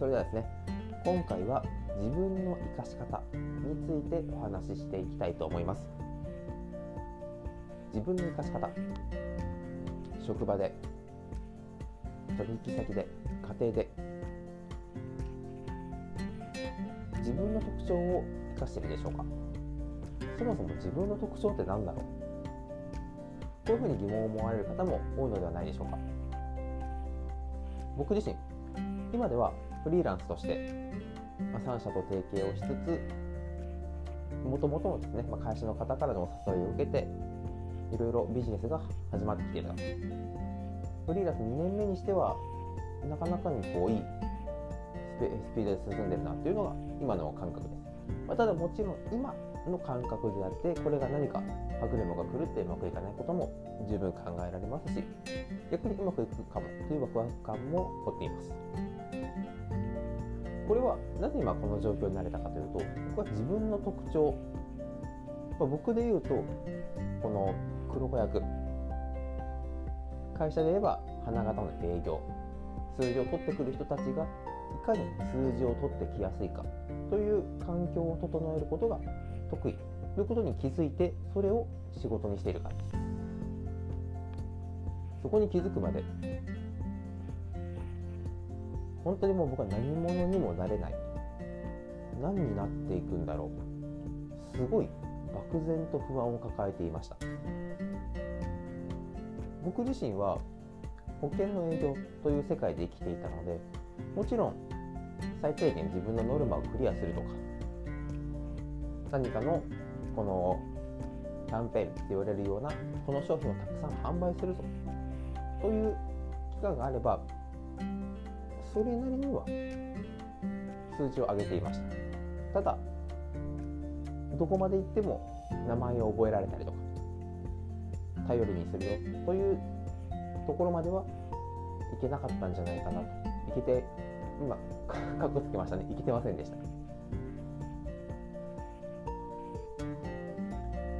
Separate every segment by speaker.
Speaker 1: それではですね今回は自分の生かし方についてお話ししていきたいと思います。自分の生かし方職場で取引先で家庭で自分の特徴を生かしているでしょうか。そもそも自分の特徴って何だろう。こういうふうに疑問を思われる方も多いのではないでしょうか。僕自身今ではフリーランスとして、ま、3社と提携をしつつもともとのですね、ま、会社の方からのお誘いを受けていろいろビジネスが始まってきているなフリーランス2年目にしてはなかなかにこういいスピードで進んでるなっていうのが今の感覚です、まあ、ただもちろん今の感覚であってこれが何か歯車が狂ってうまくいかないことも十分考えられますし逆にうまくいくかもというワクワク感も起こっています。これはなぜ今この状況になれたかというと僕は自分の特徴、まあ、僕で言うとこの黒子役。会社で言えば花形の営業。数字を取ってくる人たちがいかに数字を取ってきやすいかという環境を整えることが得意。ということに気づいてそれを仕事にしているか。らそこに気づくまで本当にもう僕は何者にもなれない。何になっていくんだろう。すごい漠然と不安を抱えていました。僕自身は保険の営業という世界で生きていたのでもちろん最低限自分のノルマをクリアするとか何かのこのキャンペーンって言われるようなこの商品をたくさん販売するぞ。という期間があればそれなりには数字を上げていました。ただどこまで行っても名前を覚えられたりとか頼りにするよというところまではいけなかったんじゃないかなと。いけて今 かっこつけましたね。いけてませんでした。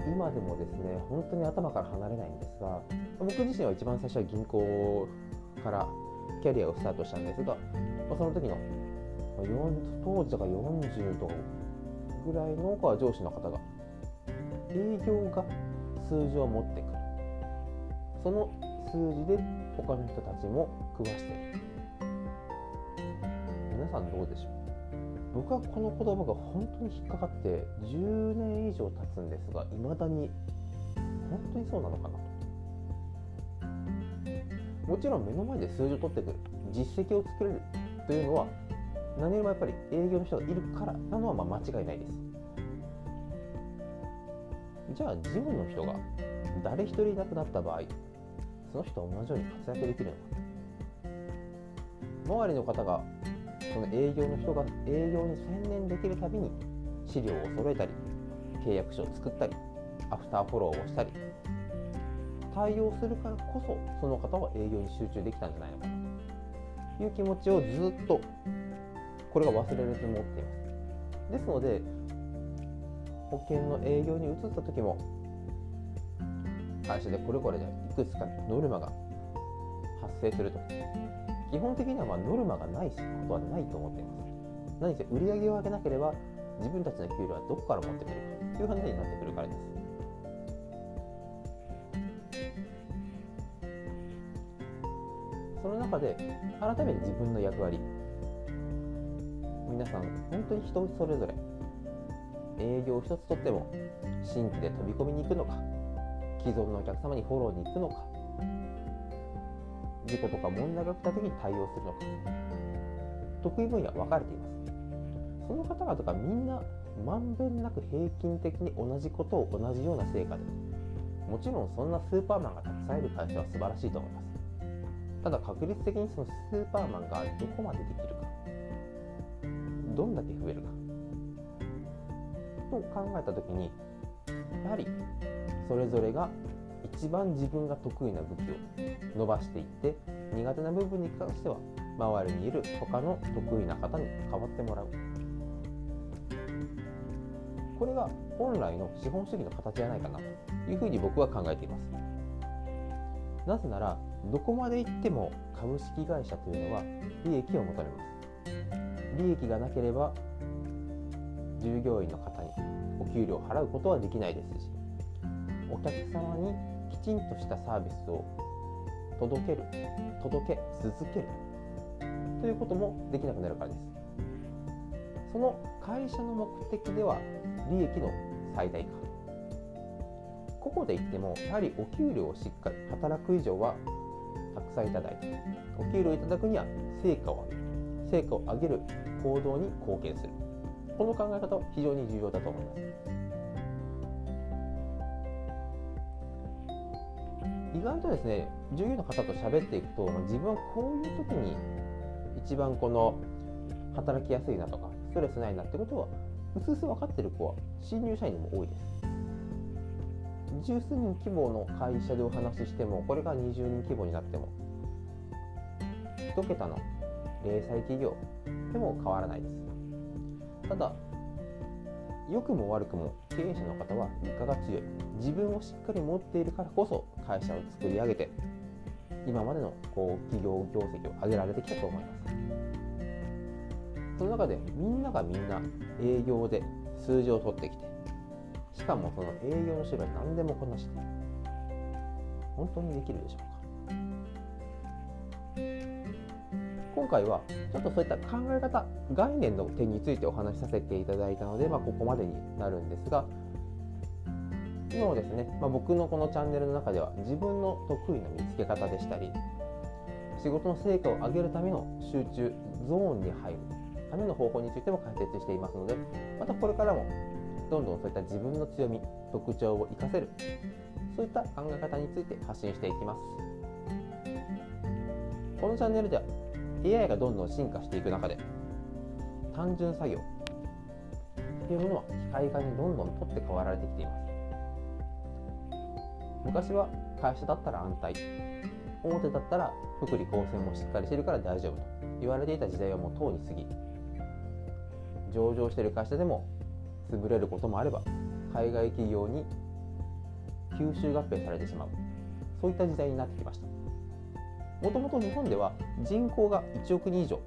Speaker 1: 今でもですね本当に頭から離れないんですが僕自身は一番最初は銀行からキャリアをスタートしたんですが、まあ、その時の当時だから40とかぐらいの上司の方が営業が数字を持ってくる。その数字で他の人たちも食わしてる。皆さんどうでしょう？僕はこの言葉が本当に引っかかって10年以上経つんですがいまだに本当にそうなのかなと。もちろん目の前で数字を取ってくる実績を作れるというのは何よりもやっぱり営業の人がいるからなのはまあ間違いないです。じゃあ事務の人が誰一人いなくなった場合その人と同じように活躍できるのか。周りの方がその営業の人が営業に専念できるたびに資料を揃えたり契約書を作ったりアフターフォローをしたり対応するからこそその方は営業に集中できたんじゃないのかなという気持ちをずっとこれが忘れると思っていますですので保険の営業に移った時も会社でこれこれでいくつかノルマが発生すると。基本的にはまノルマがないことはないと思っています。何せ売り上げを上げなければ自分たちの給料はどこから持ってくるかという話になってくるからです。中で改めて自分の役割。皆さん本当に人それぞれ営業一つとっても新規で飛び込みに行くのか既存のお客様にフォローに行くのか事故とか問題が起きた時に対応するのか得意分野分かれています。その方々がみんなまんべんなく平均的に同じことを同じような成果でもちろんそんなスーパーマンがたくさんいる会社は素晴らしいと思います。ただ確率的にそのスーパーマンがどこまでできるか。どんだけ増えるか。と考えた時にやはりそれぞれが一番自分が得意な武器を伸ばしていって苦手な部分に関しては周りにいる他の得意な方に代わってもらう。これが本来の資本主義の形じゃないかなというふうに僕は考えています。なぜならどこまで行っても株式会社というのは利益を求めます利益がなければ従業員の方にお給料を払うことはできないですしお客様にきちんとしたサービスを届ける届け続けるということもできなくなるからです。その会社の目的では利益の最大化ここで言ってもやはりお給料をしっかり働く以上はくさんいただいてお給料をいただくには成果を上げる成果を上げる行動に貢献する。この考え方は非常に重要だと思います。意外とですね従業員の方と喋っていくと自分はこういう時に一番この働きやすいなとかストレスないなってことはうすうす分かってる子は新入社員にも多いです。十数人規模の会社でお話ししてもこれが20人規模になっても1桁の零細企業でも変わらないです。ただ良くも悪くも経営者の方は理科が強い。自分をしっかり持っているからこそ会社を作り上げて今までのこう企業業績を上げられてきたと思います。その中でみんながみんな営業で数字を取ってきてしかもその営業の種類は何でもこなして本当にできるでしょうか。今回はちょっとそういった考え方概念の点についてお話しさせていただいたので、まあ、ここまでになるんですが今もですね、まあ、僕のこのチャンネルの中では自分の得意な見つけ方でしたり仕事の成果を上げるための集中ゾーンに入るための方法についても解説していますのでまたこれからもどんどんそういった自分の強み特徴を生かせるそういった考え方について発信していきます。このチャンネルでは AI がどんどん進化していく中で単純作業というものは機械化にどんどん取って代わられてきています。昔は会社だったら安泰大手だったら福利厚生もしっかりしてるから大丈夫と言われていた時代はもうとうに過ぎ上場している会社でも潰れることもあれば海外企業に吸収合併されてしまう。そういった時代になってきました。もともと日本では人口が1億人以上。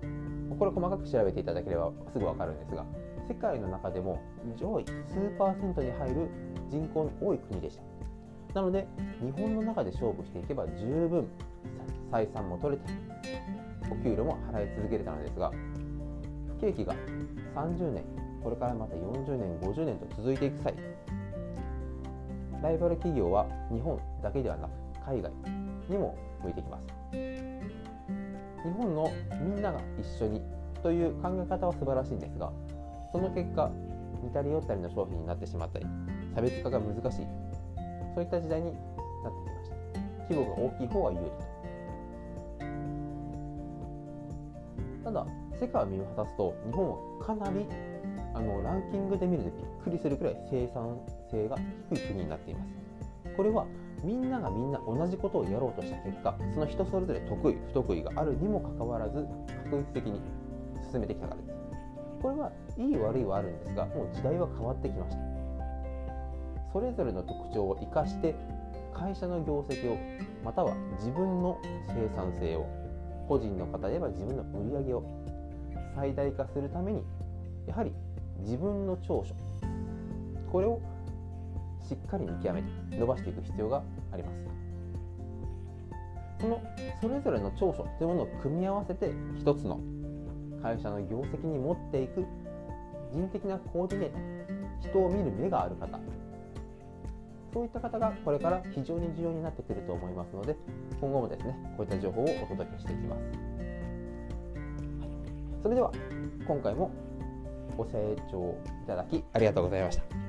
Speaker 1: これ細かく調べていただければすぐ分かるんですが世界の中でも上位数パーセントに入る人口の多い国でした。なので日本の中で勝負していけば十分採算も取れてお給料も払い続けれたのですが不景気が30年これからまた40年50年と続いていく際ライバル企業は日本だけではなく海外にも向いてきます。日本のみんなが一緒にという考え方は素晴らしいんですがその結果似たり寄ったりの商品になってしまったり差別化が難しいそういった時代になってきました。規模が大きい方が有利と。ただ世界を見渡すと日本はかなりあのランキングで見るとびっくりするくらい生産性が低い国になっています。これはみんながみんな同じことをやろうとした結果その人それぞれ得意不得意があるにもかかわらず確実的に進めてきたからです。これはいい悪いはあるんですがもう時代は変わってきました。それぞれの特徴を生かして会社の業績をまたは自分の生産性を個人の方で言えば自分の売り上げを最大化するためにやはり自分の長所。これをしっかり見極めて伸ばしていく必要があります。そのそれぞれの長所というものを組み合わせて一つの会社の業績に持っていく人的なコーディネート人を見る目がある方。そういった方がこれから非常に重要になってくると思いますので今後もですねこういった情報をお届けしていきます。それでは今回もご清聴いただきありがとうございました。